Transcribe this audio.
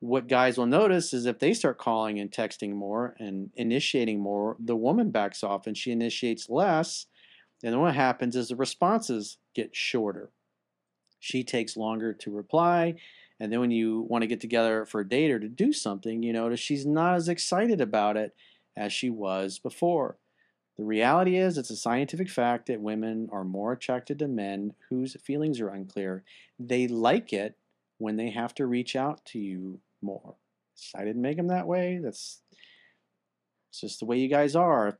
what guys will notice is if they start calling and texting more and initiating more, the woman backs off and she initiates less. And then what happens is the responses get shorter. She takes longer to reply. And then when you want to get together for a date or to do something, you notice she's not as excited about it as she was before. The reality is, it's a scientific fact that women are more attracted to men whose feelings are unclear. They like it when they have to reach out to you more. I didn't make them that way. That's it's just the way you guys are.